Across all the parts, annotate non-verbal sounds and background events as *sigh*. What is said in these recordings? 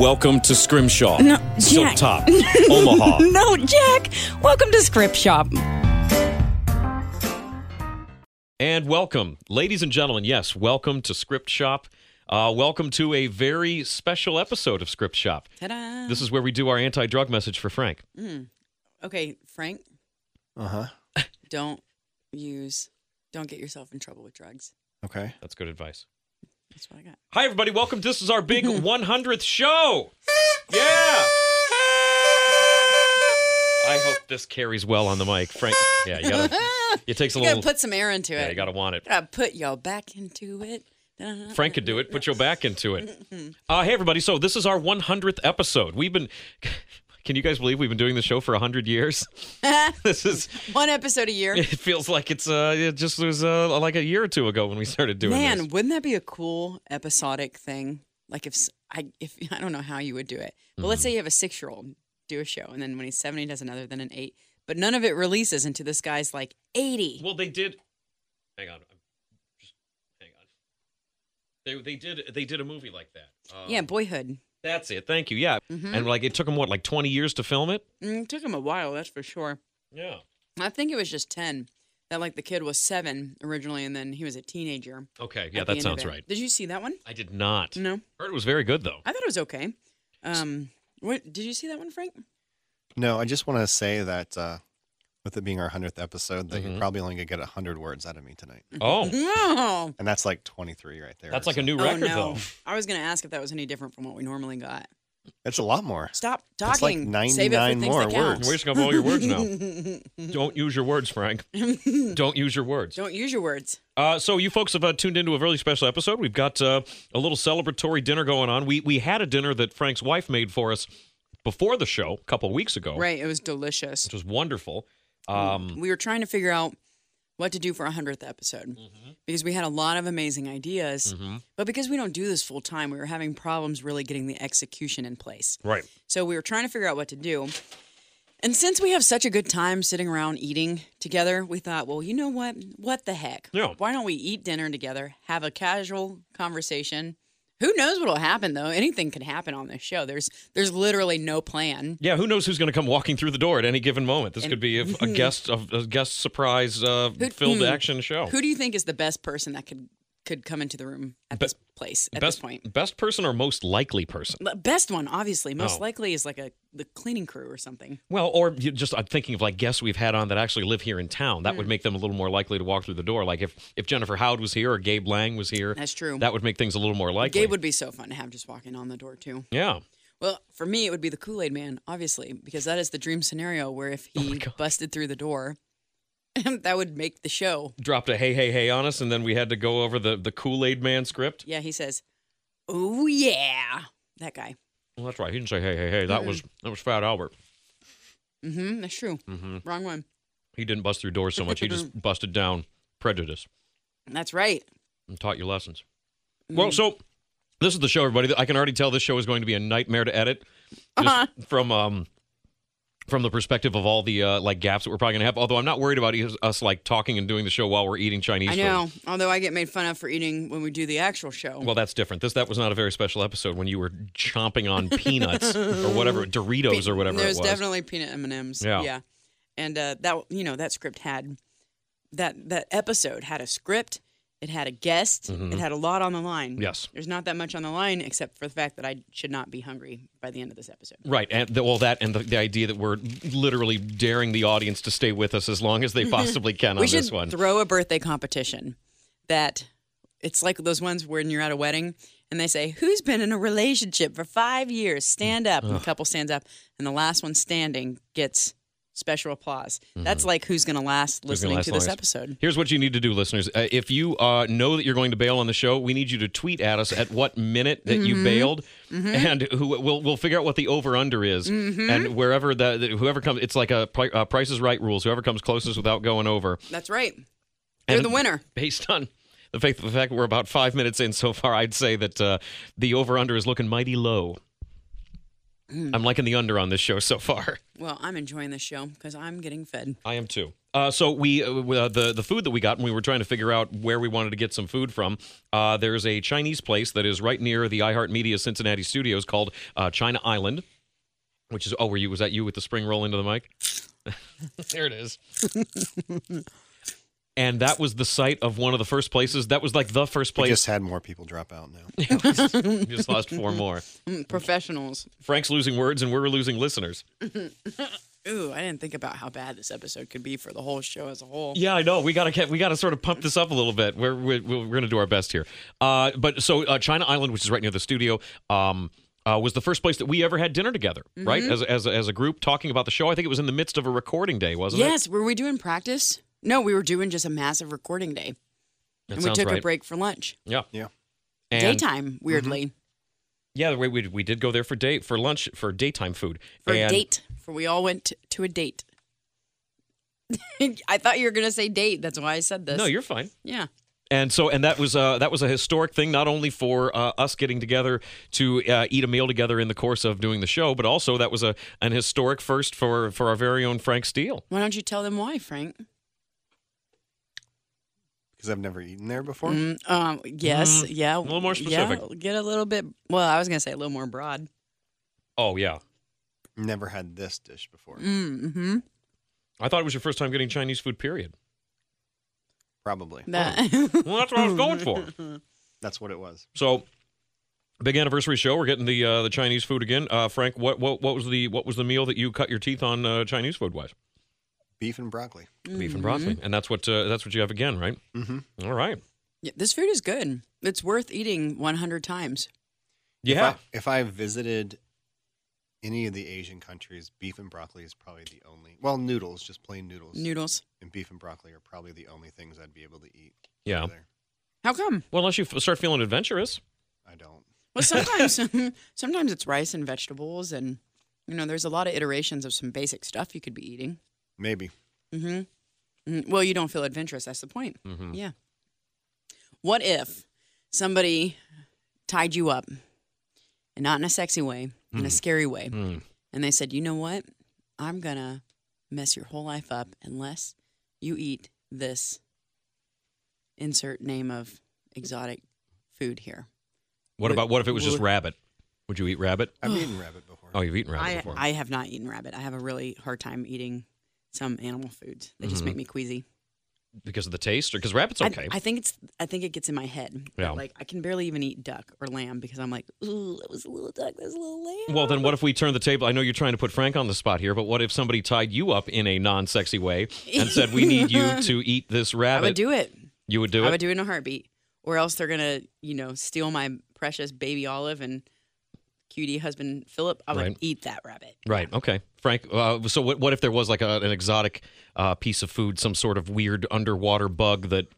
Welcome to Scrimshaw. No, Silk Jack. Top. *laughs* Omaha. No, Jack! Welcome to Script Shop. And welcome, ladies and gentlemen. Yes, welcome to Script Shop. Uh, welcome to a very special episode of Script Shop. Ta-da! This is where we do our anti-drug message for Frank. Okay, Frank, Uh huh. don't use, don't get yourself in trouble with drugs. Okay. That's good advice. That's what I got. Hi, everybody. Welcome. This is our big *laughs* 100th show. Yeah. I hope this carries well on the mic, Frank. Yeah, you gotta. *laughs* It takes a You gotta put some air into it. Yeah, it. you gotta want it. Gotta put your back into it. *laughs* Frank could do it. Put your back into it. Uh, hey, everybody. So this is our 100th episode. We've been. Can you guys believe we've been doing the show for 100 years? *laughs* this is. One episode a year. It feels like it's uh, it just was uh, like a year or two ago when we started doing it. Man, this. wouldn't that be a cool episodic thing? Like if I if *laughs* I don't know how you would do it, but let's Mm-hmm. say you have a six year old do a show, and then when he's seventy, does another, then an eight, but none of it releases until this guy's like eighty. Well, they did. Hang on. Just hang on. They they did they did a movie like that. Um, yeah, Boyhood. That's it. Thank you. Yeah. Mhm. And like it took them what like 20 years to film it. Mm, it took him a while, that's for sure. Yeah. I think it was just ten. That like the kid was seven originally, and then he was a teenager. Okay. Yeah, the that sounds right. Did you see that one? I did not. No, Heard it was very good though. I thought it was okay. Um, what did you see that one, Frank? No, I just want to say that uh, with it being our 100th episode, that Mhm. you're probably only going to get 100 words out of me tonight. *laughs* Oh, No. And that's like 23 right there. that's like a so- new Oh record no! though. I was gonna ask if that was any different from what we normally got. It's a lot more. Stop It's like talking. Save it for 99 things more that count. words. We're wasting up all your words now. *laughs* Don't use your words, Frank. *laughs* Don't use your words. Don't use your words. Uh, so you folks have uh, tuned into a really special episode. We've got uh, a little celebratory dinner going on. We we had a dinner that Frank's wife made for us before the show a couple of weeks ago, Right. It was delicious. which was wonderful. Um, we were trying to figure out what to do for a hundredth episode Mm-hmm. because we had a lot of amazing ideas, mhm. but because we don't do this full time, we were having problems really getting the execution in place. Right. So we were trying to figure out what to do. And since we have such a good time sitting around eating together, we thought, well, you know what? What the heck? Yeah. Why don't we eat dinner together, have a casual conversation? Who knows what'll happen though? Anything can happen on this show. There's there's literally no plan. Yeah, who knows who's going to come walking through the door at any given moment? This could be a, a *laughs* guest, a, a guest surprise uh, Who- filled hmm. action show. Who do you think is the best person that could could come into the room at Be- this place at best this point? best person or most likely person? The Best one, obviously. Most Oh. likely is like a the cleaning crew or something. Well, or you just I'm thinking of like guests we've had on that actually live here in town. That would Hmm. make them a little more likely to walk through the door. Like if if Jennifer Howard was here or Gabe Lang was here, That's true. that would make things a little more likely. Gabe would be so fun to have just walking on the door too. yeah. Well, for me, it would be the Kool Aid Man, obviously, because that is the dream scenario where if he God. busted through the door, *laughs* that would make the show. dropped a hey hey hey on us, and then we had to go over the the Kool Aid Man script. Yeah, he says, "Oh yeah," that guy. Well, that's right. He didn't say hey hey hey. That was that was Fat Albert. Mm-hmm. That's true. Mm hmm Wrong one. He didn't bust through doors so much. He just *laughs* busted down prejudice That's right. and taught you lessons. Mm. Well, so this is the show, everybody. I can already tell this show is going to be a nightmare to edit, just Uh-huh. from um from the perspective of all the uh, like gaps that we're probably gonna have. Although I'm not worried about us, like talking and doing the show while we're eating Chinese food. I food. know. Although I get made fun of for eating when we do the actual show. Well, that's different. This that was not a very special episode when you were chomping on peanuts *laughs* or whatever Doritos or whatever There's it was. definitely peanut M and M's. Yeah. yeah, and uh, that you know that script had that that episode had a script. It had a guest. Mhm. It had a lot on the line. Yes. There's not that much on the line except for the fact that I should not be hungry by the end of this episode. Right, and the, well, that and the, the idea that we're literally daring the audience to stay with us as long as they *laughs* possibly can on we should this one. throw a birthday competition that it's like those ones when you're at a wedding and they say, Who's been in a relationship for five years? Stand up. And the couple stands up, and the last one standing gets special applause. That's like who's going to last Mm-hmm. Listening last to this longest. episode. Here's what you need to do, listeners. Uh, if you uh, know that you're going to bail on the show, we need you to tweet at us at what minute that Mm-hmm. you bailed, and who we'll we'll figure out what the over under is, Mm-hmm. and wherever the, the whoever comes, it's like a uh, Price is Right rules. Whoever comes closest without going over, That's right. They're And- the winner. based on the fact the fact that we're about five minutes in so far, I'd say that uh, the over under is looking mighty low. Mm. I'm liking the under on this show so far. Well, I'm enjoying this show because I'm getting fed. I am too. Uh, so we uh, uh, the the food that we got and we were trying to figure out where we wanted to get some food from. Uh, there's a Chinese place that is right near the iHeartMedia Cincinnati studios called uh, China Island, which is oh, were you was that you with the spring roll into the mic? *laughs* there it is. *laughs* and that was the site of one of the first places. That was like the first place. We place. just had more people drop out now. *laughs* We just lost four more. *laughs* Professionals. Frank's losing words, and we're losing listeners. *laughs* Ooh, I didn't think about how bad this episode could be for the whole show as a whole. Yeah, I know. We gotta get, we gotta sort of pump this up a little bit. We're we're, we're gonna do our best here. Uh, but so uh, China Island, which is right near the studio, um, uh, was the first place that we ever had dinner together, right? Mm-hmm. As as as a group talking about the show. I think it was in the midst of a recording day, wasn't it? Yes, were we doing practice? No, we were doing just a massive recording day. That and we sounds took right. a break for lunch. Yeah, Yeah. and Daytime, weirdly. Yeah, we, we we did go there for day for lunch for daytime food For a And- date. For we all went to a date. *laughs* I thought you were gonna say date. That's why I said this. No, you're fine. Yeah. And so, and that was uh, that was a historic thing, not only for uh, us getting together to uh, eat a meal together in the course of doing the show, but also that was a an historic first for for our very own Frank Steele. Why don't you tell them why, Frank? Because I've never eaten there before. Mm, um, yes, yeah. A little more specific. Yeah, get a little bit. Well, I was gonna say a little more broad. Oh yeah, Never had this dish before. Mm-hmm. I thought it was your first time getting Chinese food. Period. Probably. That. Well, that's what I was going for. *laughs* That's what it was. So, big anniversary show. We're getting the uh, the Chinese food again. Uh, Frank, what, what what was the what was the meal that you cut your teeth on uh, Chinese food wise? Beef and broccoli. Beef and broccoli, and that's what uh, that's what you have again, right? Mm-hmm. All right. yeah, this food is good. It's worth eating 100 times. Yeah. If I, if I visited any of the Asian countries, beef and broccoli is probably the only. Well, noodles, just plain noodles, Noodles. and beef and broccoli are probably the only things I'd be able to eat. Yeah. over there. How come? Well, unless you f- start feeling adventurous. I don't. Well, sometimes *laughs* *laughs* sometimes it's rice and vegetables, and you know, there's a lot of iterations of some basic stuff you could be eating. Maybe. Mm-hmm. mm Well, you don't feel adventurous. That's the point. Mhm. Yeah. What if somebody tied you up, and not in a sexy way, in a scary way, Mm. and they said, "You know what? I'm gonna mess your whole life up unless you eat this." Insert name of exotic food here. What Would- about what if it was just rabbit? Would you eat rabbit? I've *gasps* eaten rabbit before. Oh, you've eaten rabbit I, before. I have not eaten rabbit. I have a really hard time eating some animal foods. They just Mhm. make me queasy. because of the taste, or because rabbit's I- okay? I, think it's. I think it gets in my head. Yeah. Like I can barely even eat duck or lamb because I'm like, ooh, that was a little duck. That's a little lamb. well, then what if we turn the table? I know you're trying to put Frank on the spot here, but what if somebody tied you up in a non-sexy way and said, "We need you *laughs* to eat this rabbit I rabbit"? would do it. You would do it. I it. would do it in a heartbeat. Or else they're gonna, you know, steal my precious baby Olive and cutie husband Philip. I would Right. eat that rabbit. Right. Okay. Frank. Uh, so what? What if there was like a, an exotic uh, piece of food, some sort of weird underwater bug that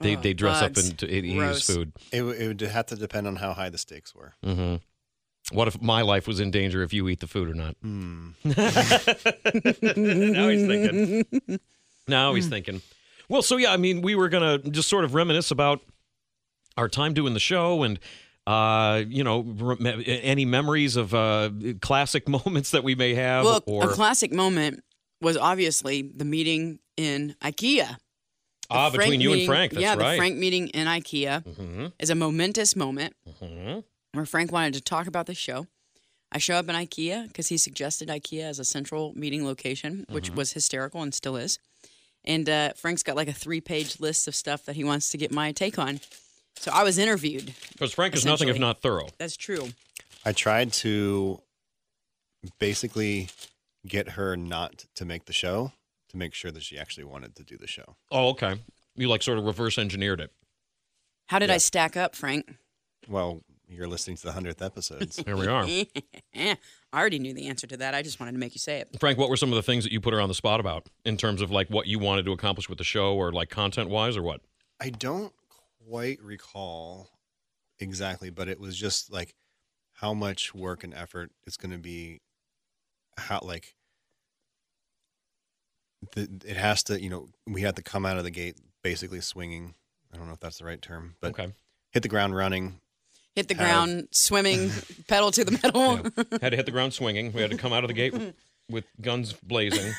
they, Oh, they dress bugs. up into it, eat as food? It, w- it would have to depend on how high the stakes were. hmm What if my life was in danger if you eat the food or not? Hmm. *laughs* now he's thinking. Now he's thinking. Well, so yeah, I mean, we were gonna just sort of reminisce about our time doing the show and. Uh, you know, rem- any memories of uh, classic *laughs* moments that we may have, Well, or a classic moment was obviously the meeting in IKEA. The ah, between Frank you and Frank. That's yeah, right. the Frank meeting in IKEA hmm is a momentous moment hmm where Frank wanted to talk about the show. I show up in IKEA because he suggested IKEA as a central meeting location, which Mm-hmm. was hysterical and still is. And uh, Frank's got like a three page list of stuff that he wants to get my take on. So I was interviewed. Because Frank is nothing if not thorough. That's true. I tried to basically get her not to make the show to make sure that she actually wanted to do the show. Oh, okay. You like sort of reverse engineered it. How did I stack up, Frank? Well, you're listening to the hundredth episodes. Here we are. *laughs* I already knew the answer to that. I just wanted to make you say it. Frank, what were some of the things that you put her on the spot about in terms of like what you wanted to accomplish with the show or like content wise or what? I don't quite recall exactly, but it was just like how much work and effort it's going to be. How like the, it has to, you know, we had to come out of the gate basically swinging. I don't know if that's the right term, but Okay. hit the ground running. Hit the Have- ground, swimming, *laughs* pedal to the metal. Yeah. Had to hit the ground swinging. We had to come out of the gate with guns blazing.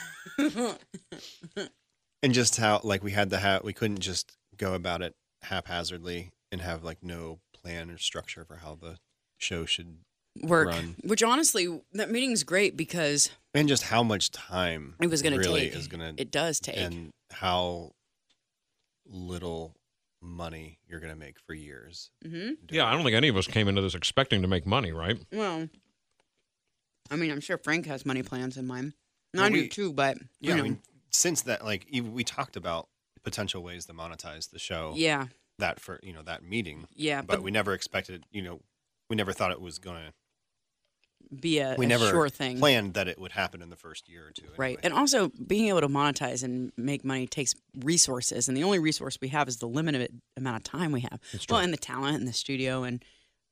and just how like we had to have we couldn't just go about it haphazardly and have like no plan or structure for how the show should Work. Run. Which honestly, that meeting's great because and just how much time it was going to really take. is going to It does take. and how little money you're going to make for years. hmm Yeah, I don't think any of us came into this expecting to make money, right? Well, I mean, I'm sure Frank has money plans in mind. And Well, I do too, but you Yeah, know, I mean, since that, like, we talked about potential ways to monetize the show. yeah, That for you know that meeting, yeah, but, but, we never expected. You know, we never thought it was going to. be a, We a never sure thing. planned that it would happen in the first year or two. Right. And also being able to monetize and make money takes resources. And the only resource we have is the limited amount of time we have. Well, and the talent and the studio and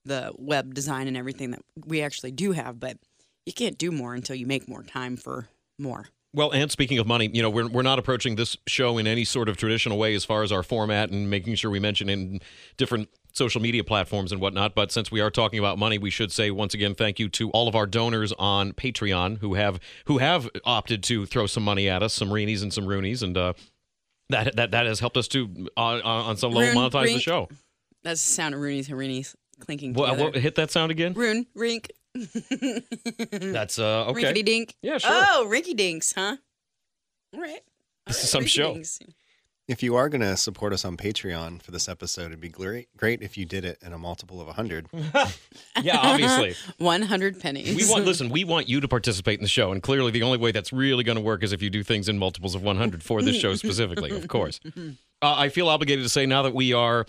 the web design and everything that we actually do have. But you can't do more until you make more time for more. Well, and speaking of money, you know, we're, we're not approaching this show in any sort of traditional way as far as our format and making sure we mention in different social media platforms and whatnot. But since we are talking about money, we should say once again thank you to all of our donors on Patreon who have who have opted to throw some money at us, some Reenies and some Roonies, and uh, that that that has helped us to uh, uh, on some level Rune, monetize the show. That's the sound of Rooney's and Rooney's clinking together. what, hit that sound again? Rune, rink. *laughs* That's uh okay. Rinkety dink. Yeah, sure. Oh, rinky dinks, huh? All right. This is some show. Rinky-dinks. If you are going to support us on Patreon for this episode, it'd be great, great if you did it in a multiple of 100. *laughs* Yeah, obviously. *laughs* 100 pennies. We want listen. We want you to participate in the show, and clearly, the only way that's really going to work is if you do things in multiples of 100 for this show specifically. Of course, uh, I feel obligated to say now that we are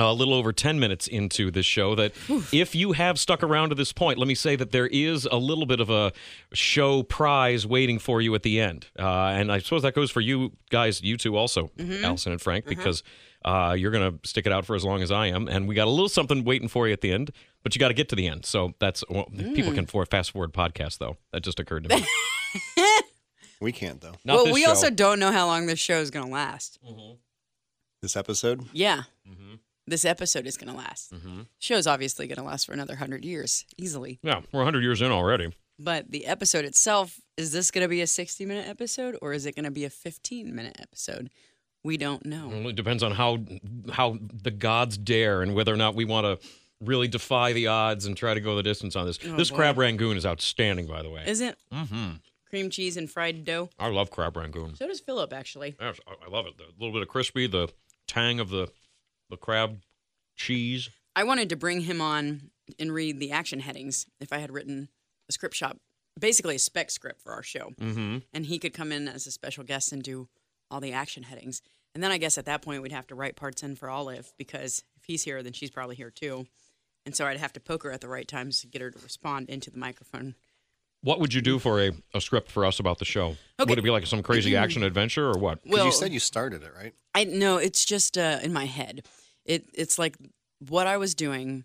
a little over 10 minutes into this show that if you have stuck around to this point, let me say that there is a little bit of a show prize waiting for you at the end, uh, and I suppose that goes for you guys, you two also, Allison and Frank, because. Uh, you're gonna stick it out for as long as I am, and we got a little something waiting for you at the end. But you got to get to the end, so that's well, people can for fast forward podcast though. That just occurred to me. *laughs* We can't, though. Not well, this we show. also don't know how long this show is going to last. This episode, Yeah. Mm-hmm. This episode is going to last. Show's obviously going to last for another 100 years, easily. yeah, we're 100 years in already. But the episode itself, is this going to be a 60 minute episode or is it going to be a 15 minute episode? We don't know. Well, it depends on how how the gods dare and whether or not we want to really defy the odds and try to go the distance on this. Oh, this boy. crab rangoon is outstanding, by the way. Is it? mm-hmm. Cream cheese and fried dough. I love crab rangoon. So does Philip, actually. I- I love it. The little bit of crispy, the tang of the the crab cheese. I wanted to bring him on and read the action headings if I had written a script shop, basically a spec script for our show. Mm-hmm. and he could come in as a special guest and do all the action headings. And then I guess at that point we'd have to write parts in for Olive because if he's here, then she's probably here too. And so I'd have to poke her at the right times to get her to respond into the microphone. What would you do for a, a script for us about the show? Okay. Would it be like some crazy action adventure or what? 'Cause Well, you said you started it, right? I no, it's just uh, in my head. It it's like what I was doing.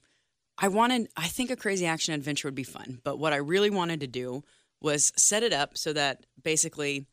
I wanted. I think a crazy action adventure would be fun, but what I really wanted to do was set it up so that basically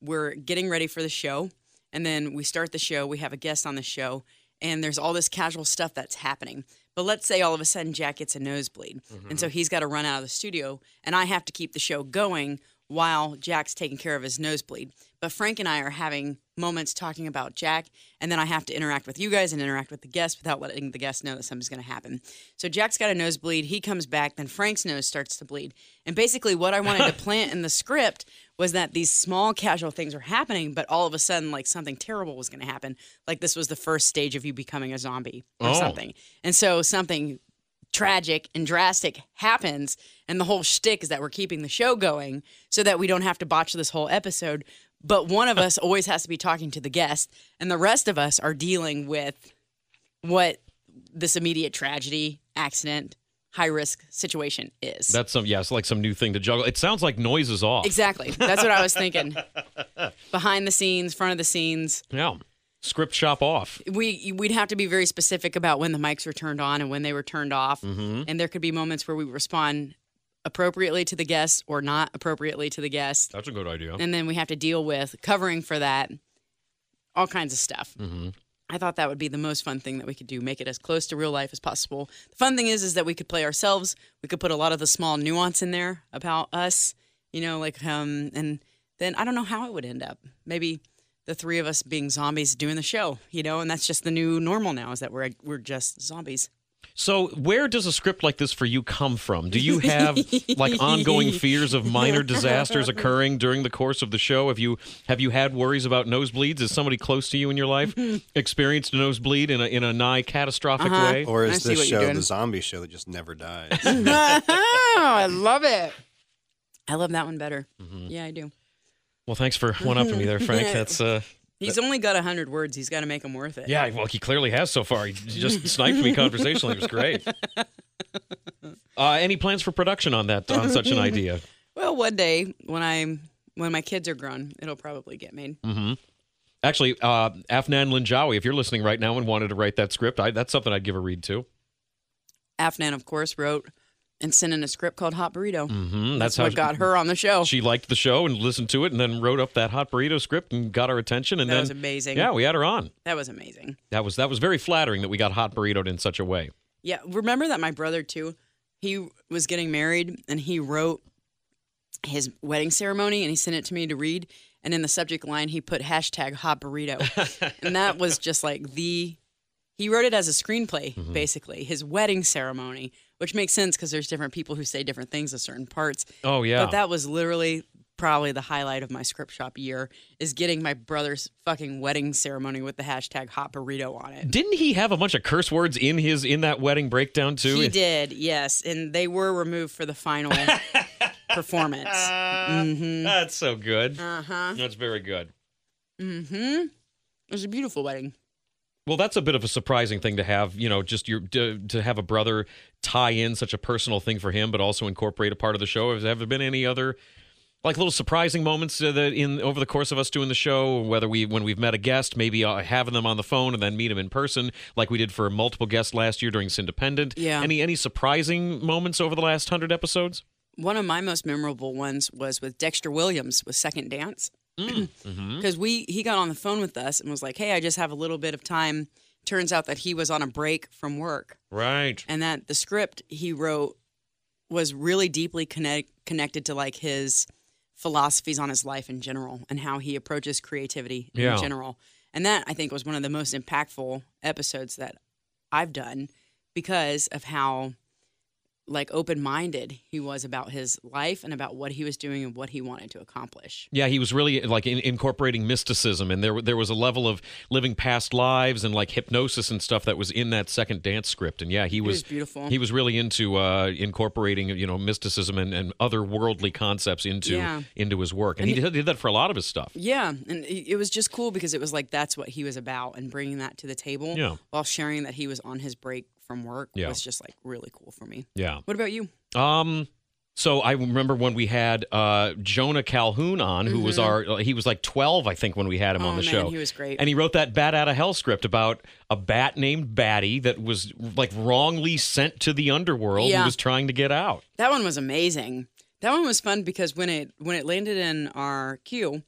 we're getting ready for the show, and then we start the show. We have a guest on the show, and there's all this casual stuff that's happening. But let's say all of a sudden Jack gets a nosebleed, and so mm-hmm. he's got to run out of the studio, and I have to keep the show going while Jack's taking care of his nosebleed. But Frank and I are having moments talking about Jack, and then I have to interact with you guys and interact with the guests without letting the guests know that something's going to happen. So Jack's got a nosebleed. He comes back, then Frank's nose starts to bleed. And basically, what I wanted to *laughs* plant in the script was that these small casual things are happening, but all of a sudden, like something terrible was going to happen. Like this was the first stage of you becoming a zombie or Oh. something. And so something tragic and drastic happens, and the whole shtick is that we're keeping the show going so that we don't have to botch this whole episode. But one of us always has to be talking to the guest, and the rest of us are dealing with what this immediate tragedy accident, high risk situation is. That's some yeah, it's like some new thing to juggle. It sounds like noises off. exactly. That's what I was thinking. *laughs* Behind the scenes, front of the scenes. Yeah. Script shop off. we we'd have to be very specific about when the mics were turned on and when they were turned off Mm-hmm. and there could be moments where we respond appropriately to the guest or not appropriately to the guest. That's a good idea. and then we have to deal with covering for that all kinds of stuff. Mm-hmm. i thought that would be the most fun thing that we could do make it as close to real life as possible. The fun thing is is that we could play ourselves. We could put a lot of the small nuance in there about us you know like um and then i don't know how it would end up. Maybe the three of us being zombies doing the show you know and that's just the new normal now is that we're we're just zombies So, where does a script like this for you come from? Do you have like *laughs* ongoing fears of minor *laughs* disasters occurring during the course of the show? Have you have you had worries about nosebleeds? Is somebody close to you in your life *laughs* experienced a nosebleed in a in a nigh catastrophic Uh-huh. way? Or is see this what show the zombie show that just never dies? oh i love it i love that one better yeah i do Well, thanks for one upping me there, Frank. That's uh he's only got 100 words he's got to make them worth it yeah, well, he clearly has so far. He just sniped me *laughs* conversationally. It was great. Uh, any plans for production on that on such an idea? *laughs* well one day when i'm when my kids are grown it'll probably get made Mm-hmm. Actually, uh, Afnan Linjawi, if you're listening right now and wanted to write that script, I, that's something I'd give a read to. Afnan, of course, wrote and sent in a script called Hot Burrito. Mm-hmm. That's, That's, how what got her on the show. She liked the show and listened to it, and then wrote up that hot burrito script and got our attention. And that then, was amazing. yeah, we had her on. That was amazing. That was that was very flattering that we got hot burritoed in such a way. Yeah, remember that my brother too. He was getting married and he wrote his wedding ceremony and he sent it to me to read. And in the subject line, he put hashtag hot burrito, *laughs* and that was just like the. He wrote it as a screenplay, Mm-hmm. basically his wedding ceremony, which makes sense because there's different people who say different things at certain parts. Oh yeah, But that was literally probably the highlight of my script shop year is getting my brother's fucking wedding ceremony with the hashtag hot burrito on it. didn't he have a bunch of curse words in his in that wedding breakdown too? He did, yes, and they were removed for the final *laughs* performance. Mm-hmm. That's so good. Uh huh. That's very good. Mm-hmm. It was a beautiful wedding. Well, that's a bit of a surprising thing to have, you know, just your to, to have a brother tie in such a personal thing for him, but also incorporate a part of the show. Has there been any other like little surprising moments uh, that in over the course of us doing the show, whether we when we've met a guest, maybe uh, having them on the phone and then meet them in person, like we did for multiple guests last year during Independent. Yeah. Any any surprising moments over the last hundred episodes? One of my most memorable ones was with Dexter Williams with Second Dance. *clears throat* Mm-hmm. Because we he got on the phone with us and was like, "Hey, I just have a little bit of time." Turns out that he was on a break from work, Right. and that the script he wrote was really deeply connect, connected to like his philosophies on his life in general and how he approaches creativity Yeah. in general. And that I think was one of the most impactful episodes that I've done because of how like open-minded he was about his life and about what he was doing and what he wanted to accomplish. Yeah, he was really like in, incorporating mysticism, and there there was a level of living past lives and like hypnosis and stuff that was in that second dance script. And yeah, he was, was beautiful. He was really into uh, incorporating you know mysticism and, and other worldly concepts into Yeah. into his work, and, he, did, did that for a lot of his stuff. Yeah, and it it was just cool because it was like that's what he was about, and bringing that to the table Yeah. while sharing that he was on his break from work Yeah. was just like really cool for me. Yeah. What about you? Um. So I remember when we had uh, Jonah Calhoun on, who was our he was like twelve, I think, when we had him Mm-hmm. Oh, on the man, show. he was great. and he wrote that "Bat Out of Hell" script about a bat named Batty that was like wrongly sent to the underworld Yeah. and was trying to get out. That one was amazing. That one was fun because when it when it landed in our queue,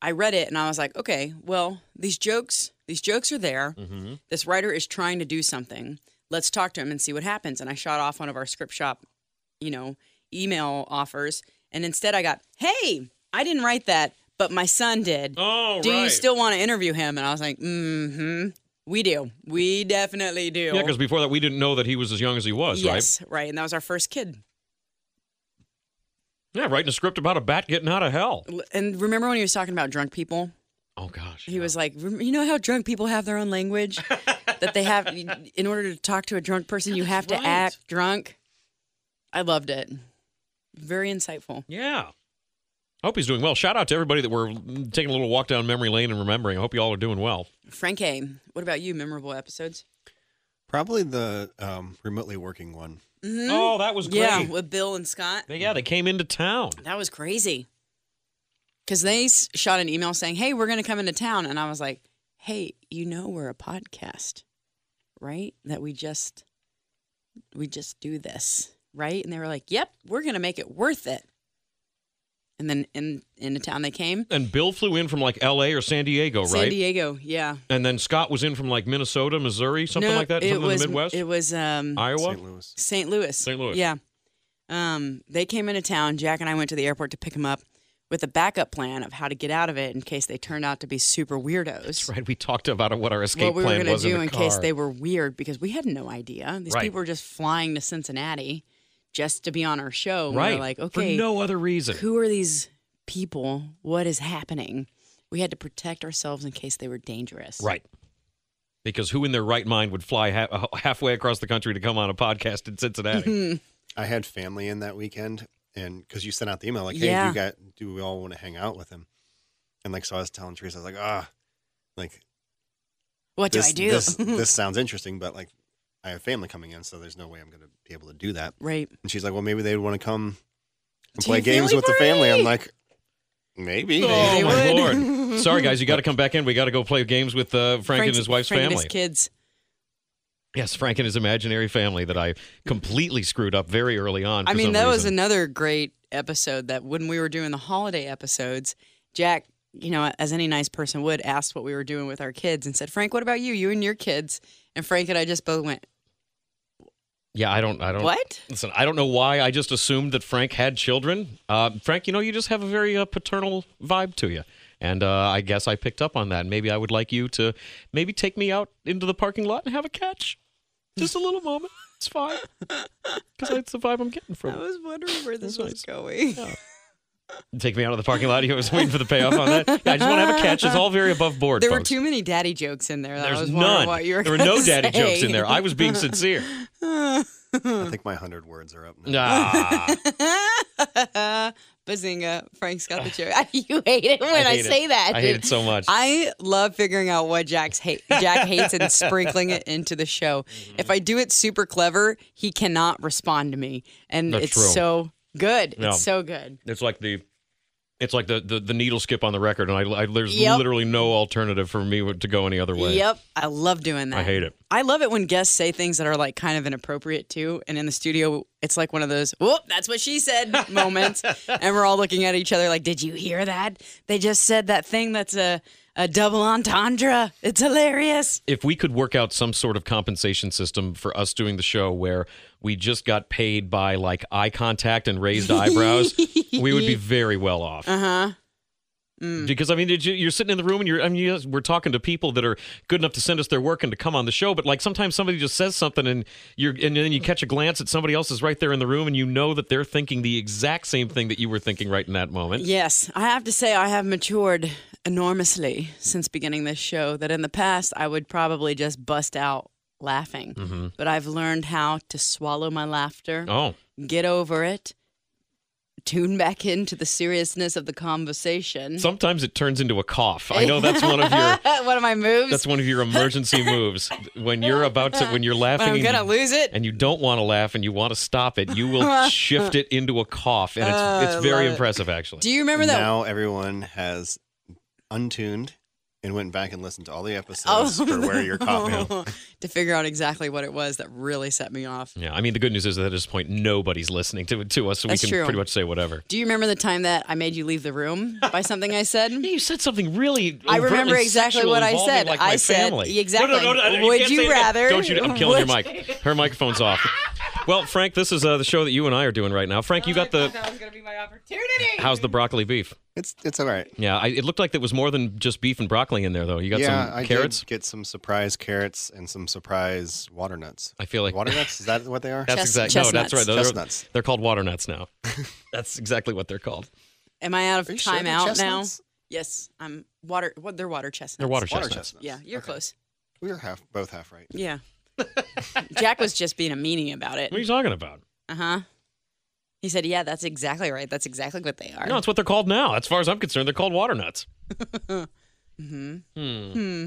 I read it and I was like, okay, well, these jokes these jokes are there. Mm-hmm. This writer is trying to do something. Let's talk to him and see what happens. And I shot off one of our script shop, you know, email offers, and instead I got, hey, I didn't write that, but my son did. Oh, do you still want to interview him? And I was like, mm-hmm. We do. We definitely do. Yeah, because before that we didn't know that he was as young as he was, right? yes, right. And that was our first kid. Yeah, writing a script about a bat getting out of hell. And remember when he was talking about drunk people? Oh gosh. He was like, you know how drunk people have their own language? *laughs* that they have, in order to talk to a drunk person, you have to right. act drunk. I loved it. Very insightful. Yeah. I hope he's doing well. Shout out to everybody that we're taking a little walk down memory lane and remembering. I hope you all are doing well. Frank A., what about you? Memorable episodes? Probably the um, remotely working one. Oh, that was great. Yeah, with Bill and Scott. They- yeah, they came into town. That was crazy. Because they shot an email saying, "Hey, we're going to come into town," and I was like, "Hey, you know we're a podcast, right? That we just we just do this, right?" And they were like, "Yep, we're going to make it worth it." And then in into town they came. And Bill flew in from like L.A. or San Diego, right? San Diego, yeah. and then Scott was in from like Minnesota, Missouri, something No, like that, It something was in the Midwest, it was um, Iowa. St. Louis. St. Louis. St. Louis. Yeah. Um, they came into town. Jack and I went to the airport to pick him up with a backup plan of how to get out of it in case they turned out to be super weirdos. That's right. We talked about what our escape what we were plan going to was do in, in, case they were weird because we had no idea. These Right. people were just flying to Cincinnati just to be on our show. And right. We're like, okay, for no other reason. who are these people? What is happening? We had to protect ourselves in case they were dangerous. Right. Because who in their right mind would fly ha- halfway across the country to come on a podcast in Cincinnati? *laughs* *laughs* I had family in that weekend, and because you sent out the email like, "Hey, do Yeah. you got do we all want to hang out with him?" And like, so I was telling Teresa, I was like, "Ah, like What do I do? this *laughs* this sounds interesting, but like, I have family coming in, so there's no way I'm going to be able to do that." right. And she's like, "Well, maybe they would want to come and To play games family with the family." I'm like, "Maybe." oh They my would. lord! *laughs* Sorry guys, you got to come back in. We got to go play games with uh, Frank and his wife's Frank and family. his kids. Yes, Frank and his imaginary family that I completely screwed up very early on. I mean, that was another great episode that when we were doing the holiday episodes, Jack, you know, as any nice person would, asked what we were doing with our kids and said, Frank, what about you? You and your kids. And Frank and I just both went, yeah. I don't. I don't. What? Listen, I don't know why. I just assumed that Frank had children. Uh, Frank, you know, you just have a very uh, paternal vibe to you. And uh, I guess I picked up on that. Maybe I would like you to maybe take me out into the parking lot and have a catch. Just a little moment. It's fine. *laughs* Because that's the vibe I'm getting from I was wondering where this That's was going. *laughs* Take me out of the parking lot. You was waiting for the payoff on that. Yeah, I just want to have a catch. It's all very above board. There were too many daddy jokes in there. that I There's was none. What you were there were gonna no daddy jokes in there. I was being *laughs* sincere. I think my hundred words are up now. Ah, Bazinga. Frank's got the *laughs* joke. *laughs* you hate it when I, it. say that. I hate it so much. I love figuring out what Jack's hate, Jack hates and *laughs* sprinkling it into the show. Mm-hmm. If I do it super clever, he cannot respond to me, and That's it's true. so good. Yeah. It's so good. It's like the it's like the, the, the needle skip on the record, and I, I there's Yep. literally no alternative for me to go any other way. Yep, I love doing that. I hate it. I love it when guests say things that are like kind of inappropriate too, and in the studio, it's like one of those "whoop, that's what she said" *laughs* moments, and we're all looking at each other like, "Did you hear that? They just said that thing that's a a double entendre. It's hilarious." If we could work out some sort of compensation system for us doing the show where we just got paid by like eye contact and raised eyebrows, we would be *laughs* very well off. Uh huh. Because I mean, you, you're sitting in the room and you're I mean, we're talking to people that are good enough to send us their work and to come on the show. But like sometimes somebody just says something and you're and then you catch a glance at somebody else is right there in the room and you know that they're thinking the exact same thing that you were thinking right in that moment. Yes, I have to say I have matured enormously since beginning this show. That in the past I would probably just bust out laughing, but I've learned how to swallow my laughter, Oh, get over it, tune back into the seriousness of the conversation. sometimes it turns into a cough. I know that's one of your *laughs* One of my moves. that's one of your emergency *laughs* moves. When you're about to when you're laughing when I'm gonna you- lose it. and you don't want to laugh and you want to stop it, you will *laughs* shift it into a cough, and it's Uh, it's very love it. impressive actually. Do you remember that? Now everyone has untuned and went back and listened to all the Oh, episodes for where you're coughing. Oh. *laughs* to figure out exactly what it was that really set me off. Yeah, I mean the good news is that at this point nobody's listening to to us, so That's we can true. pretty much say whatever. Do you remember the time that I made you leave the room by something I said? *laughs* Yeah, you said something really. I remember exactly what I said. Like I my said- family. exactly. No, no, no, no, Would can't you say that. rather- Don't you? I'm killing your mic. *laughs* Her microphone's off. Well, Frank, this is uh, the show that you and I are doing right now. Frank, you got the. That was gonna be my opportunity. How's the broccoli beef? It's it's all right. Yeah, I, it looked like there was more than just beef and broccoli in there, though. You got yeah, some I carrots. did get some surprise carrots and some surprise water nuts. I feel like Water nuts? Is that what they are? *laughs* That's Chest- exactly no, that's chestnuts. right. They're, Chestnuts. they're called water nuts now. *laughs* that's exactly what they're called. Am I out of Are you sure time out now? Yes, I'm water. What they're water chestnuts. They're water Water chestnuts. chestnuts. Yeah, you're Okay. close. We are half, both half right. Yeah. *laughs* Jack was just being a meanie about it. What are you talking about? Uh huh. He said, "Yeah, that's exactly right. That's exactly what they are." No, it's what they're called now. As far as I'm concerned, they're called water nuts. *laughs* mm-hmm. Hmm. Hmm.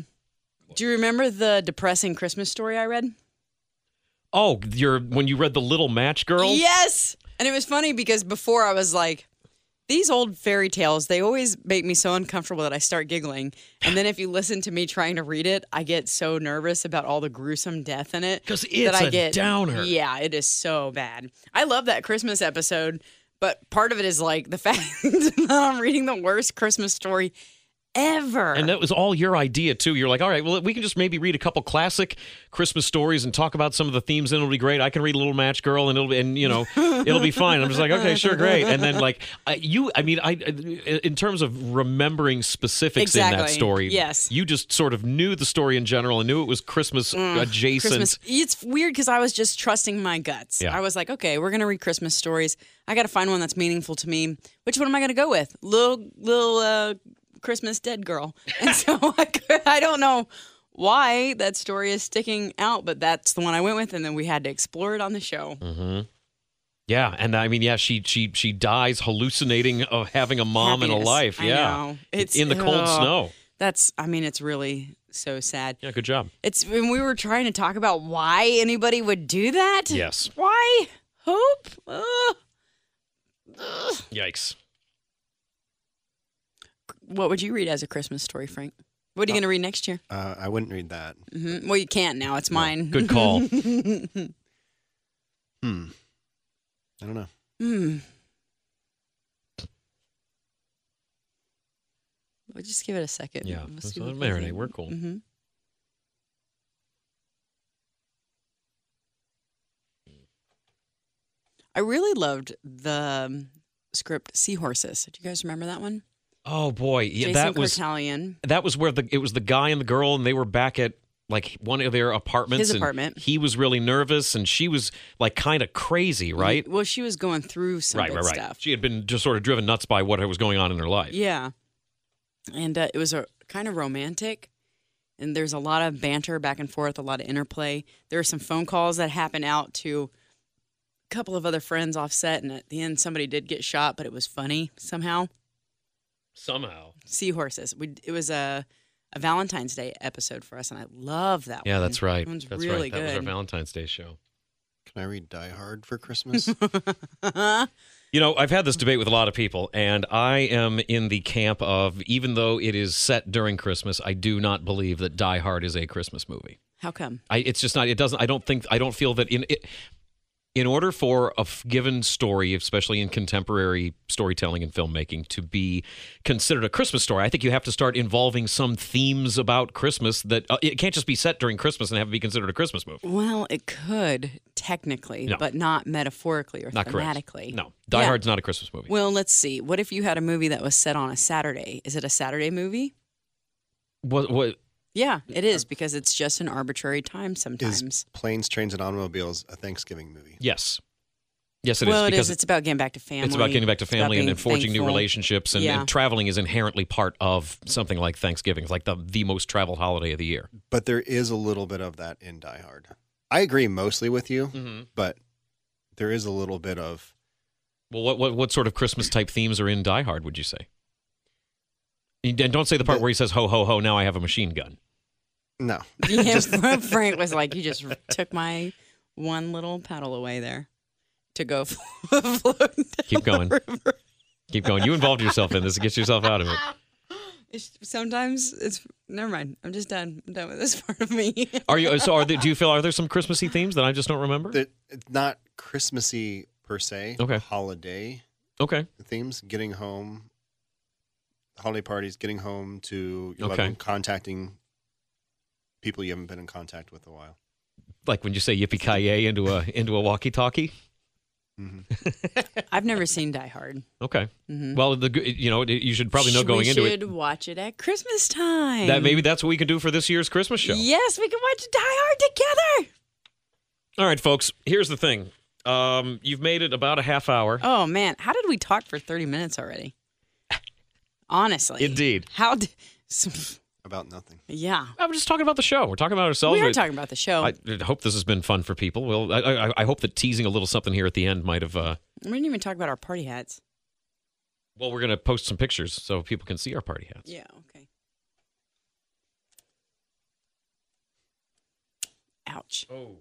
Do you remember the depressing Christmas story I read? Oh, you're when you read the Little Match Girl. Yes. And it was funny because before I was like, these old fairy tales, they always make me so uncomfortable that I start giggling. And then if you listen to me trying to read it, I get so nervous about all the gruesome death in it. Because it's I a get, downer. Yeah, it is so bad. I love that Christmas episode, but part of it is like the *laughs* fact that I'm reading the worst Christmas story ever. And that was all your idea too. You're like, all right, well, we can just maybe read a couple classic Christmas stories and talk about some of the themes, and it'll be great. I can read little Match Girl, and it'll be, and you know, it'll be fine. I'm just like, okay, sure, great. And then like, I, you, I mean, I, in terms of remembering specifics in that story, Yes. you just sort of knew the story in general and knew it was Christmas adjacent. Mm, Christmas. It's weird because I was just trusting my guts. Yeah. I was like, okay, we're gonna read Christmas stories. I got to find one that's meaningful to me. Which one am I gonna go with? Little little uh, Christmas dead girl. *laughs* And so I, could- I don't know why that story is sticking out, but that's the one I went with, and then we had to explore it on the show. Mm. Yeah, and I mean, yeah, she she she dies hallucinating of having a mom and a Happiness. life. Yeah. It's in the cold ugh. snow. That's. I mean, it's really so sad. Yeah, good job. It's when we were trying to talk about why anybody would do that. Yes. Why? Hope. Ugh. Yikes. What would you read as a Christmas story, Frank? What are you going to read next year? Uh, I wouldn't read that. hmm Well, you can't now. It's mine. Good call. *laughs* Hmm. I don't know. Hmm. Well, just give it a second. Yeah, We'll let's see let we marinate. think. We're cool. Mhm. I really loved the um, script Seahorses. Do you guys remember that one? Oh boy, yeah, Jason that was Italian. that was where the it was the guy and the girl, and they were back at like one of their apartments. His and apartment. He was really nervous, and she was like kind of crazy, right? Well, she was going through some right, right, right. stuff. She had been just sort of driven nuts by what was going on in her life. Yeah. And uh, it was a kind of romantic. And there's a lot of banter back and forth, a lot of interplay. There were some phone calls that happened out to a couple of other friends offset. And at the end, somebody did get shot, but it was funny somehow. Somehow. Seahorses. We, it was a, a Valentine's Day episode for us. And I love that Yeah, one. that's right. That one's that's really right. That was our good. Valentine's Day show. Can I read Die Hard for Christmas? *laughs* You know, I've had this debate with a lot of people, and I am in the camp of even though it is set during Christmas, I do not believe that Die Hard is a Christmas movie. How come? I, it's just not. It doesn't. I don't think. I don't feel that in it. In order for a f- given story, especially in contemporary storytelling and filmmaking, to be considered a Christmas story, I think you have to start involving some themes about Christmas. That uh, it can't just be set during Christmas and have it be considered a Christmas movie. Well, it could technically, No. but not metaphorically or Not correct. thematically. No, Die Yeah. Hard's not a Christmas movie. Well, let's see. What if you had a movie that was set on a Saturday? Is it a Saturday movie? what, what, Yeah, it is because it's just an arbitrary time is sometimes. Planes, Trains, and Automobiles a Thanksgiving movie? yes, yes, it is well, it because is. It's about getting back to family. It's about getting back to family and, and forging new relationships, and, Yeah. and traveling is inherently part of something like Thanksgiving. It's like the the most traveled holiday of the year. But there is a little bit of that in Die Hard. I agree mostly with you, Mm-hmm. but there is a little bit of Well, what, what what sort of Christmas type themes are in Die Hard? Would you say? And don't say the part The- where he says "Ho ho ho!" Now I have a machine gun. No. *laughs* Yeah, *laughs* Frank was like, "You just took my one little paddle away there to go *laughs* float." down Keep going. the river." Keep going. You involved yourself in this. Get yourself out of it. It's, sometimes it's never mind. I'm just done. I'm done with this part of me. Are you? So, are there, do you feel are there some Christmassy themes that I just don't remember? That it's not Christmassy per se. Okay. Holiday Okay. themes, getting home, holiday parties, getting home to your Okay. loved one, contacting people you haven't been in contact with a while. Like when you say "Yippee ki into a into a walkie-talkie. *laughs* I've never seen Die Hard. Okay. Mhm. Well, the you know you should probably know going we into it We should watch it at Christmas time. that maybe that's what we can do for this year's Christmas show. Yes, we can watch Die Hard together. All right, folks. Here's the thing. Um, you've made it about a half hour. Oh man, how did we talk for 30 minutes already? *laughs* Honestly. Indeed. How did *laughs* About nothing. Yeah. I'm just talking about the show. We're talking about ourselves. We are talking about the show. I I hope this has been fun for people. Well, I, I, I hope that teasing a little something here at the end might have. Uh, we didn't even talk about our party hats. well, we're going to post some pictures so people can see our party hats. Yeah, okay. Ouch. Oh.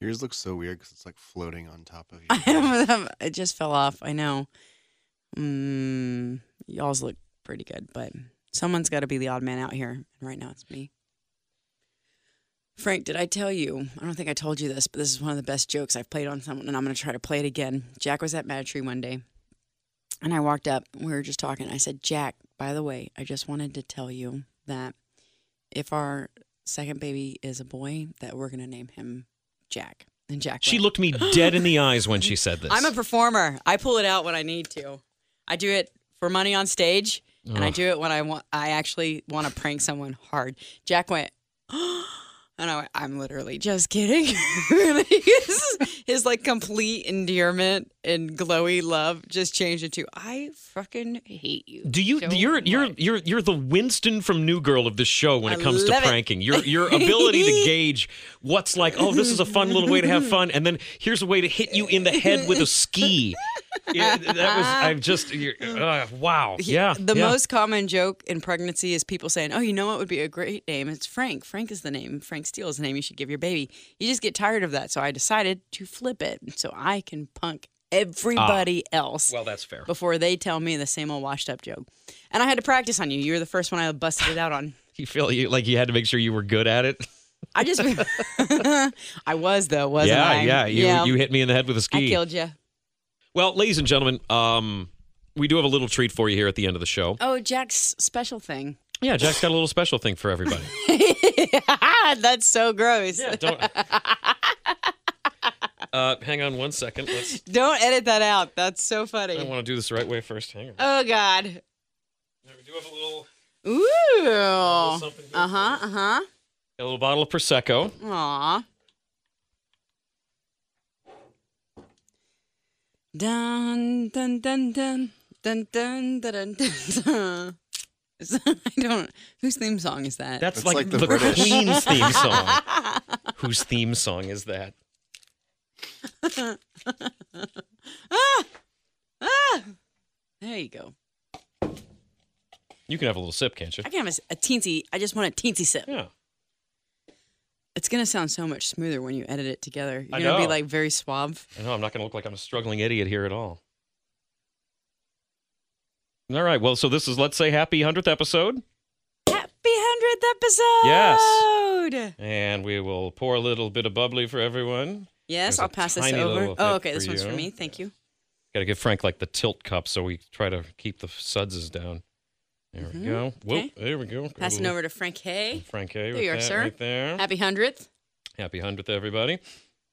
Yours looks so weird because it's like floating on top of *laughs* you. it just fell off. I know. Mm, y'all's look pretty good, but someone's got to be the odd man out here. And right now it's me. Frank, did I tell you? I don't think I told you this, but this is one of the best jokes I've played on someone, and I'm going to try to play it again. Jack was at Mad Tree one day, and I walked up. We were just talking. I said, Jack, by the way, I just wanted to tell you that if our second baby is a boy, that we're going to name him Jack. And Jack, She went, looked me dead in the eyes when she said *laughs* this. I'm a performer. I pull it out when I need to. I do it for money on stage, and I do it when I want. I actually want to prank someone hard. Jack went, *gasps* and I went, I'm literally just kidding. *laughs* his, his like complete endearment and glowy love just changed into I fucking hate you. Do you? so you're you're much." you're you're the Winston from New Girl of this show when it I comes to it. pranking. Your your *laughs* ability to gauge what's like. Oh, this is a fun little way to have fun, and then here's a way to hit you in the head with a ski. *laughs* Yeah, that was. I'm just. You're, uh, wow. Yeah. The yeah. most common joke in pregnancy is people saying, "Oh, you know what would be a great name? It's Frank. Frank is the name. Frank Steele is the name you should give your baby." You just get tired of that, so I decided to flip it so I can punk everybody else Ah. Well, that's fair. before they tell me the same old washed up joke. And I had to practice on you. You were the first one I busted it out on. *laughs* You feel you like you had to make sure you were good at it. I just, *laughs* *laughs* I was though, wasn't yeah, I? yeah. You you hit me in the head with a ski. killed you. Well, ladies and gentlemen, um, we do have a little treat for you here at the end of the show. Oh, Jack's special thing. Yeah, Jack's got a little special thing for everybody. That's so gross. Yeah, don't. Uh, hang on one second. Let's. *laughs* Don't edit that out. That's so funny. I want to do this the right way first. Hang on. Oh God. We do have a little, Ooh. something here Uh huh. Uh huh. a little bottle of prosecco. Aw. Dun dun dun dun dun dun dun dun. dun. Is *laughs* I don't. Whose theme song is that? That's It's like, like the the, British. Queen's theme song. *laughs* Whose theme song is that? *laughs* there you go. You can have a little sip, can't you? I can have a teensy. I just want a teensy sip. Yeah. It's gonna sound so much smoother when you edit it together. You're I gonna be like very suave. I know I'm not going to look like I'm a struggling idiot here at all. All right. Well, so this is let's say happy hundredth episode, Happy hundredth episode. Yes. and we will pour a little bit of bubbly for everyone. Yes, There's I'll pass this over. Oh, okay. This one's for me. Thank you. Got to give Frank like the tilt cup, so we try to keep the sudses down. There we go. Whoop. Okay. There we go. Passing over to Frank Hay. Frank Hay. There you are, sir. Right there. Happy hundredth. Happy hundredth, everybody.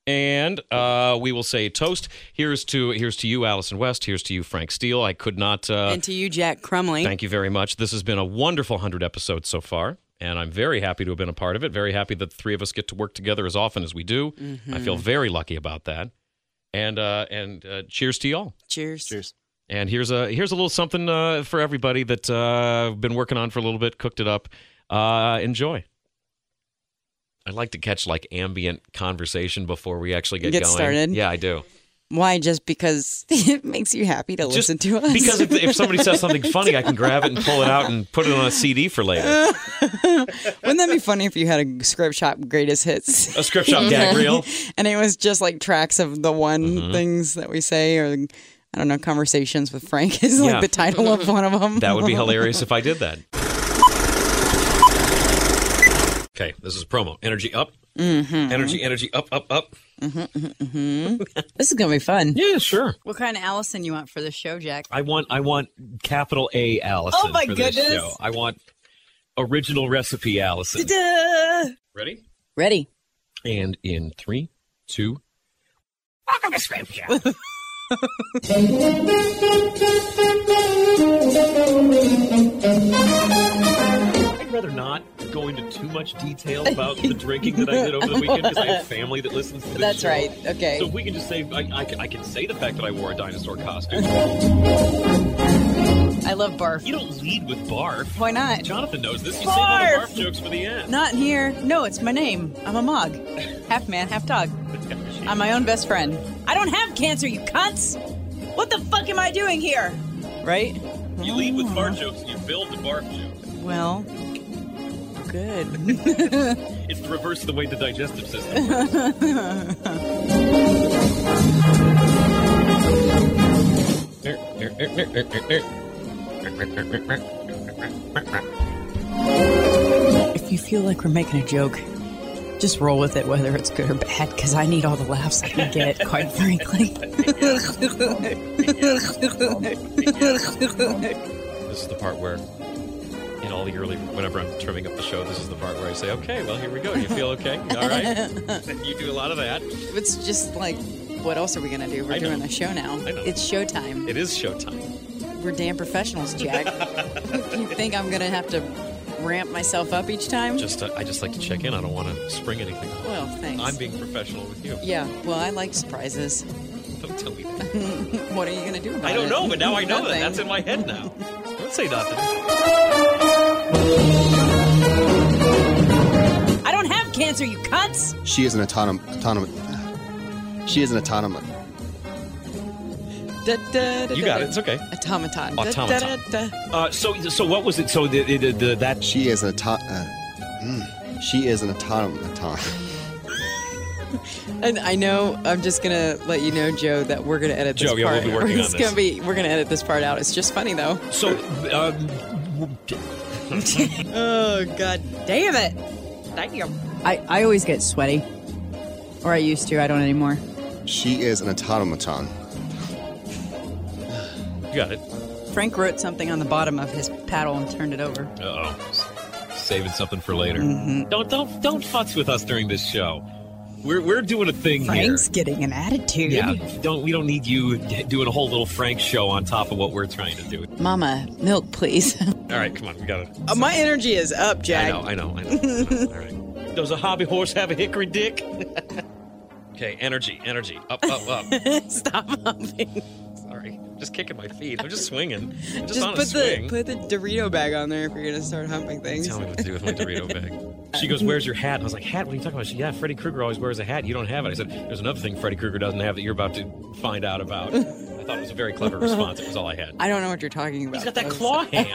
And uh, we will say toast. Here's to here's to you, Allison West. Here's to you, Frank Steele. I could not uh, and to you, Jack Crumley. thank you very much. This has been a wonderful hundred episodes so far, and I'm very happy to have been a part of it. Very happy that the three of us get to work together as often as we do. I feel very lucky about that. And uh, and uh, cheers to y'all. Cheers. Cheers. And here's a here's a little something uh, for everybody that uh, I've been working on for a little bit. Cooked it up. Uh, enjoy. I'd like to catch like ambient conversation before we actually get, Get going. started? Yeah, I do. Why? Just because *laughs* it makes you happy to listen to us? because if, if somebody says something *laughs* funny, I can grab it and pull it out and put it on a CD for later. *laughs* Wouldn't that be funny if you had a script shop greatest hits? A script shop gag reel. and it was just like tracks of the one Mm-hmm. things that we say or I don't know, conversations with Frank is Yeah. like the title of one of them. That would be hilarious if I did that. Okay, this is promo. Energy up. Mm-hmm. Energy, energy up, up, up. Mm-hmm, mm-hmm, mm-hmm. This is gonna be fun. *laughs* Yeah, sure. what kind of Allison you want for the show, Jack? I want I want capital A Allison Oh my for this goodness. show. I want original recipe Allison. Ready? Ready. And in three, two. welcome I'd *laughs* *laughs* rather not go into too much detail *laughs* about the drinking that I did over the weekend because I have family that listens to this That's show. right. Okay. So if we can just say I, I, can- I can say the fact that I wore a dinosaur costume. I love barf. You don't lead with barf. Why not? Jonathan knows this. You save all the Barf! barf jokes for the end. Not here. No, it's my name. I'm a mog. Half man, half dog. I'm my own best friend. I don't have cancer, you cunts! What the fuck am I doing here? Right? You lead with barf mm. jokes. And you build the barf jokes. Well, good. *laughs* It's the reverse of the way the digestive system works. If you feel like we're making a joke, just roll with it, whether it's good or bad, because I need all the laughs I can get, quite frankly. *laughs* This is the part where, all the early, whenever I'm trimming up the show, this is the part where I say, "Okay, well, here we go. You feel okay? All right?" *laughs* you do a lot of that. It's just like, what else are we gonna do? We're doing a show now. I know. It's showtime. It is showtime. We're damn professionals, Jack. *laughs* you think I'm gonna have to ramp myself up each time? Just, uh, I just like to check in. I don't want to spring anything. on. well, thanks. I'm being professional with you. yeah. Well, I like surprises. Don't tell me that. *laughs* What are you gonna do about I don't it? know, but now I know that. Nothing. That's in my head now. Don't say nothing. I don't have cancer, you cunts! She is an autonom- autonomous. *sighs* She is an autonomous. Da, da, da, You got da. it. It's okay. Automaton. Automaton. da, da, da. Uh, so, so what was it? So the, the, the, that She is an auto- uh, mm, She is an automaton. *laughs* And I know I'm just gonna let you know, Joe, that we're gonna edit this Joe, yeah, we'll part. be working *laughs* on this. gonna be we're gonna edit this part out. It's just funny though. so um, *laughs* Oh god damn it! Damn. I, I always get sweaty. Or I used to, I don't anymore. she is an automaton. You got it. Frank wrote something on the bottom of his paddle and turned it over. uh oh, saving something for later. Mm-hmm. Don't don't don't futz with us during this show. We're we're doing a thing Frank's here. getting an attitude. Yeah, don't we don't need you doing a whole little Frank show on top of what we're trying to do. Mama, milk, please. *laughs* All right, come on. We got it. Uh, my energy is up, I Jack. know, I know, I know. I know. All right. *laughs* Does a hobby horse have a hickory dick? *laughs* okay, energy, energy. Up, up, up. Stop humping. Just kicking my feet. I'm just *laughs* swinging. I'm just, Just on a put swing. the put the Dorito bag on there if you're gonna start humping things. Tell me what to do with my Dorito bag. *laughs* She goes, "Where's your hat?" And I was like, "Hat? What are you talking about?" She, "Yeah, Freddy Krueger always wears a hat. You don't have it." I said, "There's another thing Freddy Krueger doesn't have that you're about to find out about." *laughs* I thought it was a very clever response. It was all I had. I don't know what you're talking about. He's got that claw hand.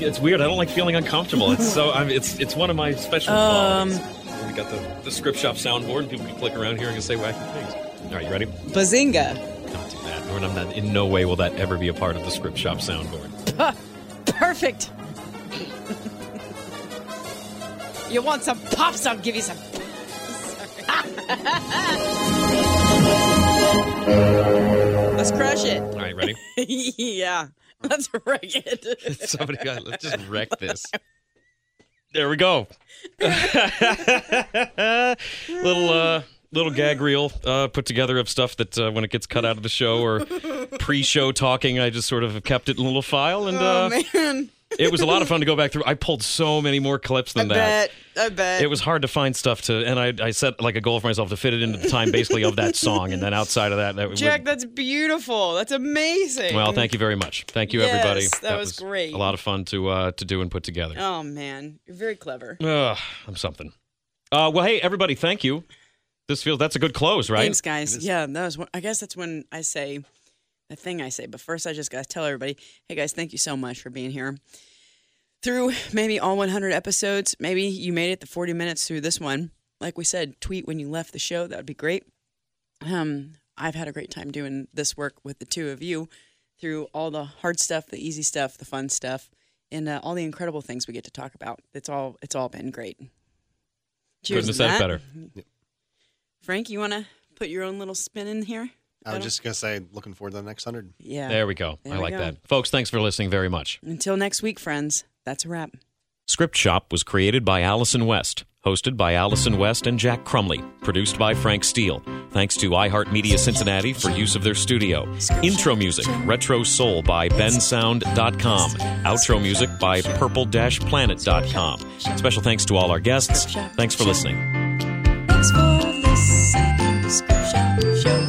It's weird. I don't like feeling uncomfortable. It's so. I mean, it's it's one of my special Um, qualities. We got the, the script shop soundboard, and people can click around here and say wacky things. All right, you ready? Bazinga. Don't do that. Or I'm not, in no way will that ever be a part of the script shop soundboard. Perfect. you want some pops? I'll give you some. *laughs* Let's crush it. All right, ready? *laughs* yeah. Let's wreck it. *laughs* Somebody got. Let's just wreck this. There we go. little uh, little gag reel uh, put together of stuff that uh, when it gets cut out of the show or pre-show talking, I just sort of kept it in a little file, and oh uh, man. it was a lot of fun to go back through. I pulled so many more clips I than that. bet. I bet. It was hard to find stuff to, and I, I set like a goal for myself to fit it into the time basically of that song, and then outside of that, that would- Jack, that's beautiful. That's amazing. well, thank you very much. Thank you, Yes, everybody. that was great. A lot of fun to uh, to do and put together. Oh man, you're very clever. Ugh, I'm something. Uh, well, hey, everybody, thank you. This feels that's a good close, right? Thanks, guys. Yeah, that was. One, I guess that's when I say the thing I say. But first, I just gotta tell everybody, hey guys, thank you so much for being here through maybe all 100 episodes. Maybe you made it the 40 minutes through this one. Like we said, tweet when you left the show. That would be great. Um, I've had a great time doing this work with the two of you through all the hard stuff, the easy stuff, the fun stuff, and uh, all the incredible things we get to talk about. It's all it's all been great. Cheers Couldn't have said it that. better. Frank, you want to put your own little spin in here? I was just gonna say, looking forward to the next hundred. Yeah. There we go. There I we like go. that. Folks, thanks for listening very much. Until next week, friends. That's a wrap. Script Shop was created by Allison West, hosted by Allison West and Jack Crumley, produced by Frank Steele. Thanks to iHeartMedia Cincinnati for use of their studio. Intro music, Retro Soul by bensound.com. Outro music by purple-planet.com. Special thanks to all our guests. Thanks for listening. For listening. Show.